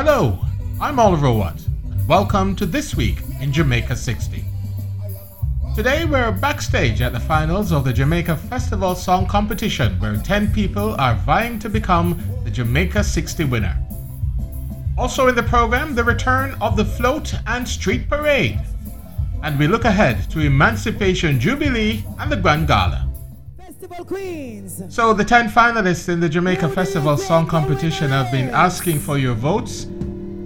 Hello, I'm Oliver Watt, and welcome to This Week in Jamaica 60. Today we're backstage at the finals of the Jamaica Festival Song Competition, where 10 people are vying to become the Jamaica 60 winner. Also in the program, the return of the Float and Street Parade. And we look ahead to Emancipation Jubilee and the Grand Gala. Festival Queens. So the 10 finalists in the Jamaica Festival Song Competition have been asking for your votes.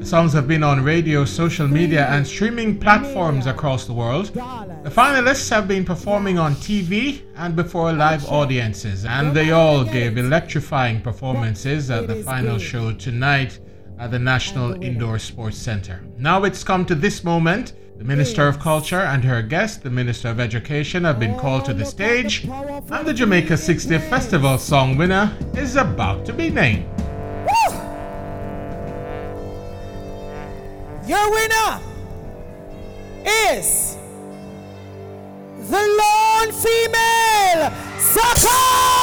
The songs have been on radio, social media, and streaming platforms across the world. The finalists have been performing on TV and before live audiences, and they all gave electrifying performances at the final show tonight at the National Indoor Sports Center. Now it's come to this moment. The Minister of Culture and her guest, the Minister of Education, have been called to the oh, stage, and the Jamaica 60 Festival song winner is about to be named. Woo! Your winner is the lone female Sakaj.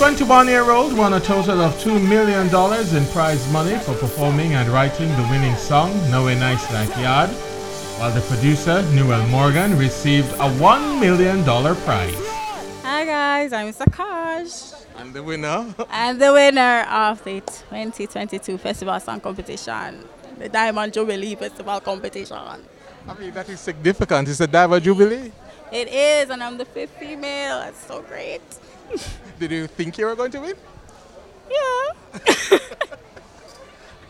The 21 year old won a total of $2 million in prize money for performing and writing the winning song, No Way Nice Like Yard, while the producer, Newell Morgan, received a $1 million prize. Hi guys, I'm Sakaj. And the winner? I'm the winner of the 2022 Festival Song Competition, the Diamond Jubilee Festival Competition. I mean, that is significant. It's a Diamond Jubilee. It is, and I'm the fifth female. That's so great. Did you think you were going to win? Yeah.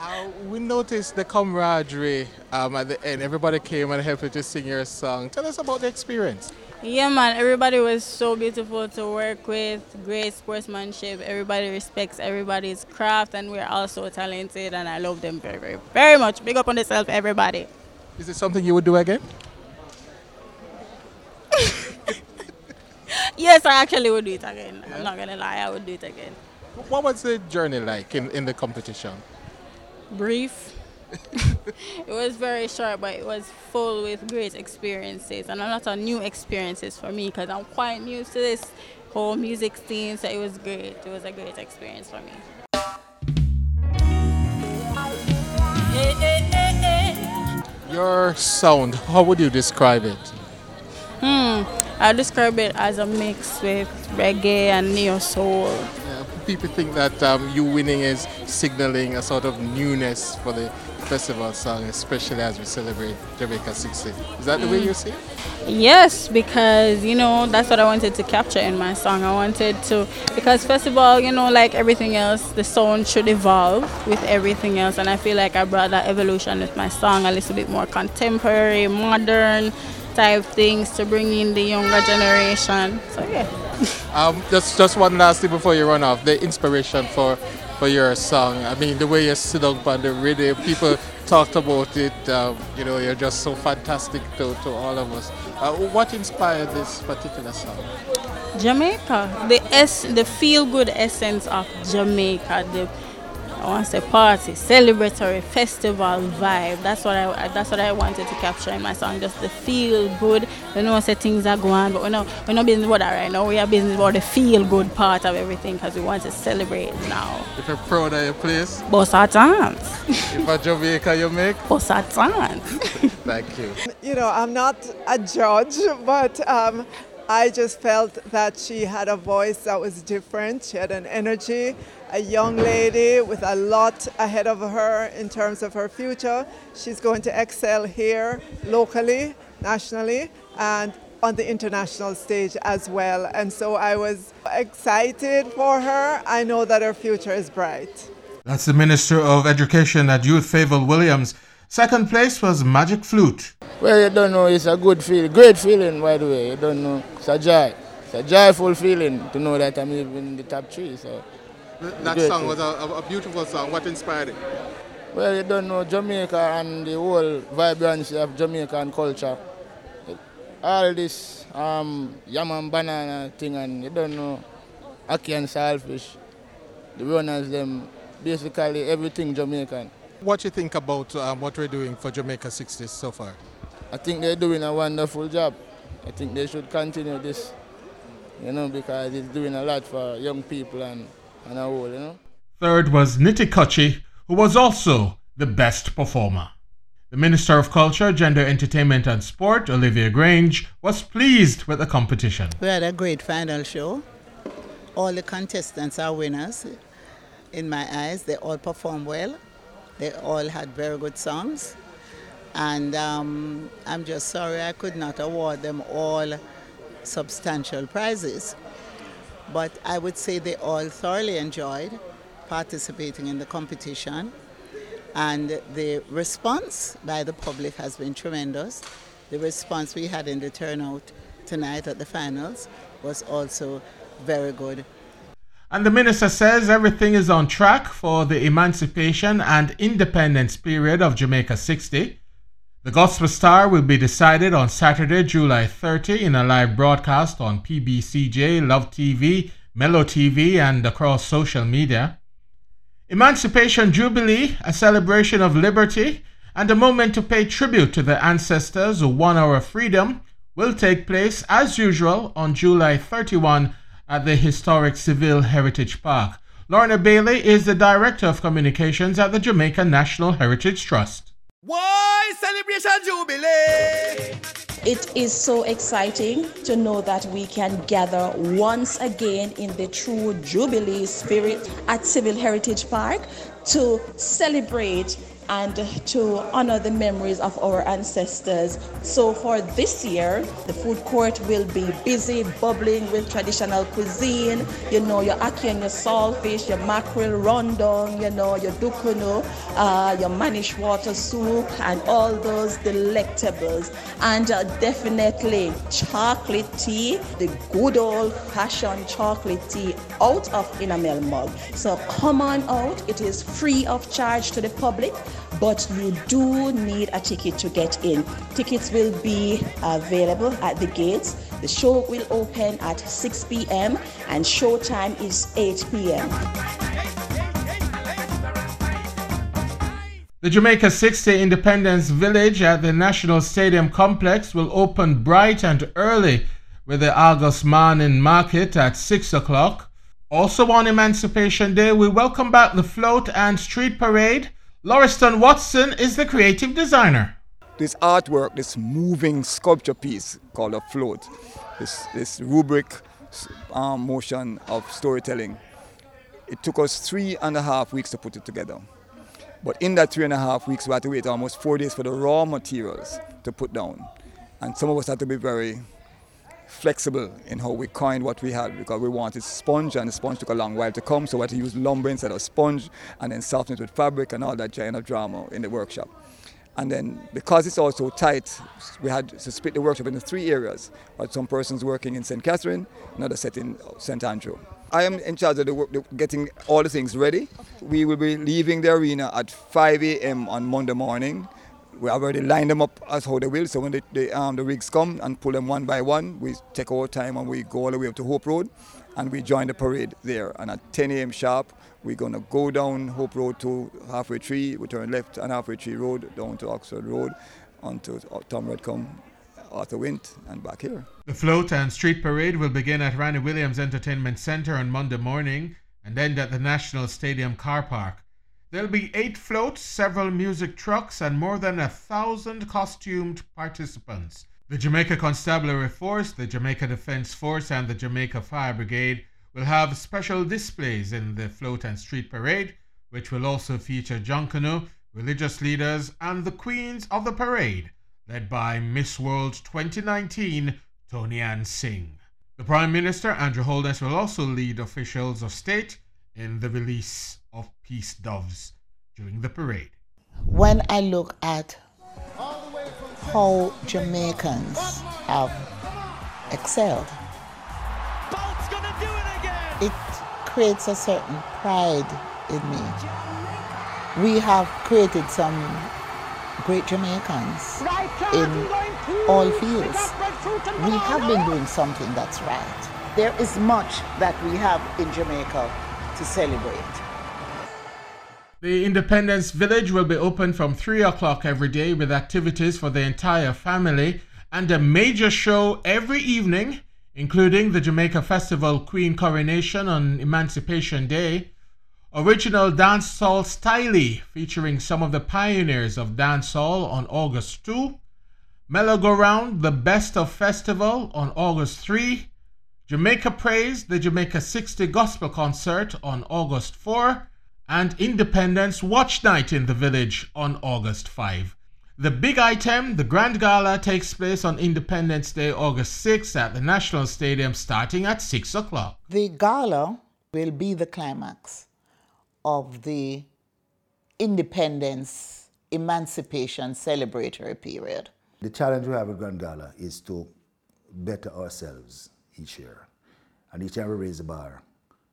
Uh, we noticed the camaraderie um, at the end. Everybody came and helped you to sing your song. Tell us about the experience. Yeah, man. Everybody was so beautiful to work with. Great sportsmanship. Everybody respects everybody's craft, and we're all so talented. And I love them very, very, very much. Big up on yourself, everybody. Is it something you would do again? Yes, I actually would do it again. I'm not gonna lie, I would do it again. What was the journey like in, in the competition? brief. it was very short, but it was full with great experiences and a lot of new experiences for me because I'm quite new to this whole music scene. So it was great. It was a great experience for me. Your sound, how would you describe it? Hmm. I describe it as a mix with reggae and neo soul. Yeah, people think that um, you winning is signaling a sort of newness for the festival song, especially as we celebrate Jamaica 60. Is that the way you see it? Yes, because you know that's what I wanted to capture in my song. I wanted to because first of all, you know, like everything else, the sound should evolve with everything else, and I feel like I brought that evolution with my song a little bit more contemporary, modern type things to bring in the younger generation. So yeah. Um, just just one last thing before you run off. The inspiration for for your song. I mean, the way you sit up on the radio, people talked about it. Um, you know, you're just so fantastic to, to all of us. Uh, what inspired this particular song? Jamaica, the es- the feel good essence of Jamaica, the I want to say party, celebratory, festival vibe. That's what I that's what I wanted to capture in my song. Just the feel good. You know, say things are going, but we're not we're not business about that right now. We are business about the feel good part of everything because we want to celebrate now. If you're proud of your place, Boss our dance, if a Jamaica you make, boss our dance. thank you. you know, I'm not a judge, but um, I just felt that she had a voice that was different. She had an energy, a young lady with a lot ahead of her in terms of her future. She's going to excel here, locally, nationally, and on the international stage as well. And so I was excited for her. I know that her future is bright. That's the Minister of Education at Youth Fayval Williams. Second place was Magic Flute. Well, you don't know, it's a good feeling, great feeling, by the way. You don't know, it's a joy. It's a joyful feeling to know that I'm even in the top three. So, That Great. song was a, a beautiful song. What inspired it? well, you don't know Jamaica and the whole vibrancy of Jamaican culture. All this um, yam and banana thing, and you don't know ackee and saltfish, the runners, them, basically everything Jamaican. What do you think about um, what we're doing for Jamaica 60s so far? I think they're doing a wonderful job. I think they should continue this you know, because it's doing a lot for young people and, and a whole, you know. Third was Nitty who was also the best performer. The Minister of Culture, Gender, Entertainment and Sport, Olivia Grange, was pleased with the competition. We had a great final show. All the contestants are winners. In my eyes, they all performed well. They all had very good songs. And um, I'm just sorry I could not award them all substantial prizes. But I would say they all thoroughly enjoyed participating in the competition. And the response by the public has been tremendous. The response we had in the turnout tonight at the finals was also very good. And the minister says everything is on track for the emancipation and independence period of Jamaica 60. The Gospel Star will be decided on Saturday, July 30 in a live broadcast on PBCJ, Love TV, Mellow TV, and across social media. Emancipation Jubilee, a celebration of liberty and a moment to pay tribute to the ancestors who won our freedom, will take place as usual on July 31 at the historic Seville Heritage Park. Lorna Bailey is the Director of Communications at the Jamaica National Heritage Trust. Why celebration jubilee? It is so exciting to know that we can gather once again in the true Jubilee spirit at Seville Heritage Park to celebrate and to honor the memories of our ancestors. So for this year, the food court will be busy, bubbling with traditional cuisine. You know, your ackee and your saltfish, your mackerel rondong, you know, your dukunu, uh, your mannish water soup, and all those delectables. And uh, definitely chocolate tea, the good old fashioned chocolate tea out of enamel mug. So come on out. It is free of charge to the public but you do need a ticket to get in. Tickets will be available at the gates. The show will open at 6 p.m. and show time is 8 p.m. The Jamaica 60 Independence Village at the National Stadium Complex will open bright and early with the August morning market at 6 o'clock. Also on Emancipation Day, we welcome back the float and street parade Lauriston Watson is the creative designer. This artwork, this moving sculpture piece called a float, this, this rubric um, motion of storytelling, it took us three and a half weeks to put it together. But in that three and a half weeks, we had to wait almost four days for the raw materials to put down. And some of us had to be very flexible in how we coined what we had because we wanted sponge and the sponge took a long while to come so we had to use lumber instead of sponge and then soften it with fabric and all that giant of drama in the workshop. And then because it's also tight, we had to split the workshop into three areas. But some persons working in St. Catherine, another set in St. Andrew. I am in charge of the work, the, getting all the things ready. We will be leaving the arena at 5 a.m. on Monday morning we already lined them up as how they will. So when the, the, um, the rigs come and pull them one by one, we take our time and we go all the way up to Hope Road and we join the parade there. And at 10 a.m. sharp, we're going to go down Hope Road to Halfway Tree, we turn left on Halfway Tree Road, down to Oxford Road, onto Tom Redcam, Arthur Wint, and back here. The float and street parade will begin at Ranny Williams Entertainment Center on Monday morning and end at the National Stadium car park. There'll be eight floats, several music trucks, and more than a thousand costumed participants. The Jamaica Constabulary Force, the Jamaica Defense Force, and the Jamaica Fire Brigade will have special displays in the float and street parade, which will also feature Junkanoo, religious leaders, and the queens of the parade, led by Miss World 2019, Toni-Ann Singh. The Prime Minister, Andrew Holness, will also lead officials of state in the release of peace doves during the parade. When I look at how Jamaicans have excelled, it creates a certain pride in me. We have created some great Jamaicans in all fields. We have been doing something that's right. There is much that we have in Jamaica to celebrate. The Independence Village will be open from 3 o'clock every day with activities for the entire family and a major show every evening, including the Jamaica Festival Queen Coronation on Emancipation Day, original dancehall style featuring some of the pioneers of dancehall on August 2, Mello Go Round, the Best of Festival on August 3, Jamaica Praise, the Jamaica 60 Gospel Concert on August 4, and Independence Watch Night in the Village on August 5. The big item, the Grand Gala, takes place on Independence Day, August 6 at the National Stadium starting at 6 o'clock. The gala will be the climax of the independence emancipation celebratory period. The challenge we have at Grand Gala is to better ourselves each year. And each year we raise the bar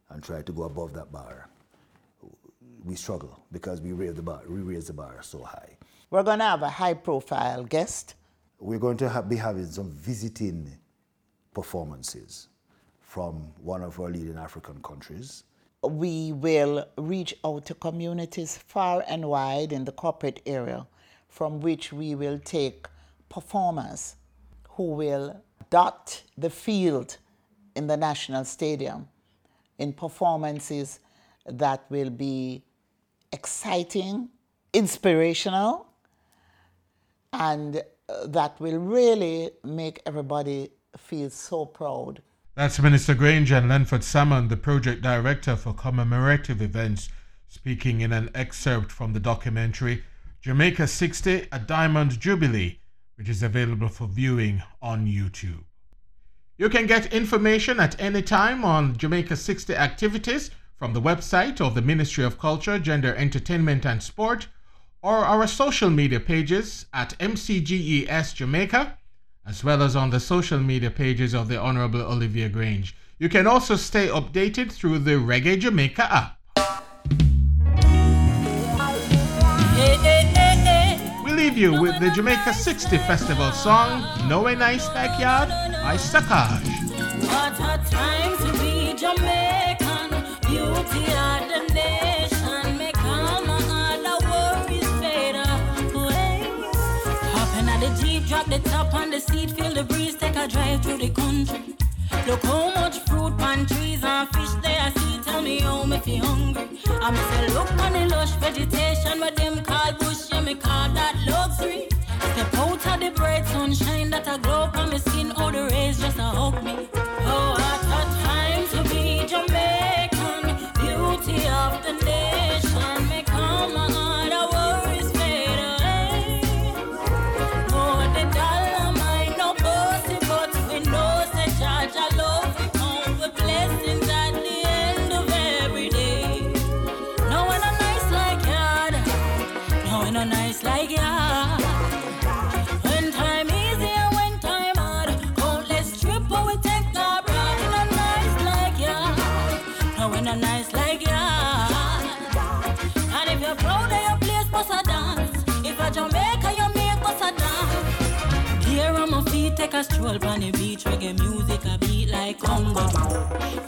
and try to go above that bar, we struggle because we raise the bar, we raise the bar so high. We're going to have a high profile guest. We're going to have, be having some visiting performances from one of our leading African countries. We will reach out to communities far and wide in the corporate area from which we will take performers who will dot the field in the National Stadium in performances that will be exciting, inspirational, and uh, that will really make everybody feel so proud. That's Minister Grange and Lenford Salmon, the project director for commemorative events, speaking in an excerpt from the documentary Jamaica 60, a Diamond Jubilee, which is available for viewing on YouTube. You can get information at any time on Jamaica 60 activities from the website of the Ministry of Culture, Gender, Entertainment and Sport or our social media pages at MCGES Jamaica, as well as on the social media pages of the Honorable Olivia Grange. You can also stay updated through the Reggae Jamaica app. We leave you with the Jamaica 60 Festival song, No A Nice Backyard by Sakaj. The seat, feel the breeze, take a drive through the country. Look how much fruit, pan trees and fish there I see. Tell me how me feel hungry. I'm say look on the lush vegetation, what them call bush, yeah me call that luxury. Step out of the bright sunshine that a glow on my skin, all the rays just a hug nice like yard. And if you're proud of your place, bust a dance. If a Jamaica, you make bust a dance. Here on my feet, take a stroll on the beach. Reggae music, a beat like Congo.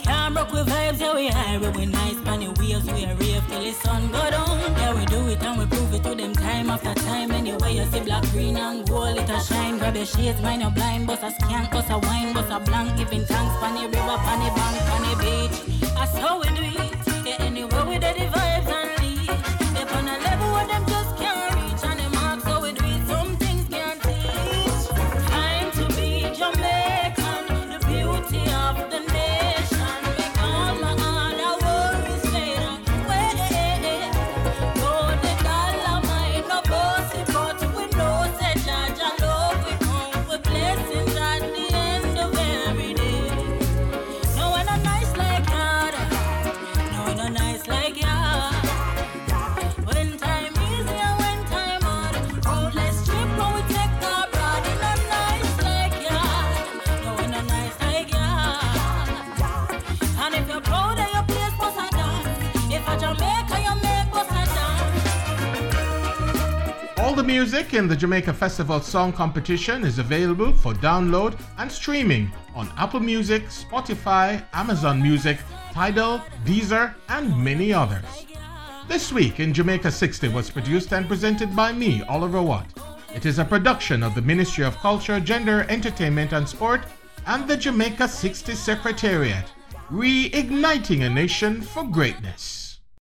Can't broke with vibes, yeah we high, we nice on the waves, we a rave till the sun go down. Yeah we do it and we prove it to them time after time. Anyway you see black, green and gold, it a shine. Grab your shades, mind your blind, bust a skank, bust a wine, bust a blank, giving thanks the river, the bank, the beach. That's how we do it. Yeah, anyway we the vibes and All the music in the Jamaica Festival Song Competition is available for download and streaming on Apple Music, Spotify, Amazon Music, Tidal, Deezer, and many others. This week in Jamaica 60 was produced and presented by me, Oliver Watt. It is a production of the Ministry of Culture, Gender, Entertainment and Sport and the Jamaica 60 Secretariat, reigniting a nation for greatness.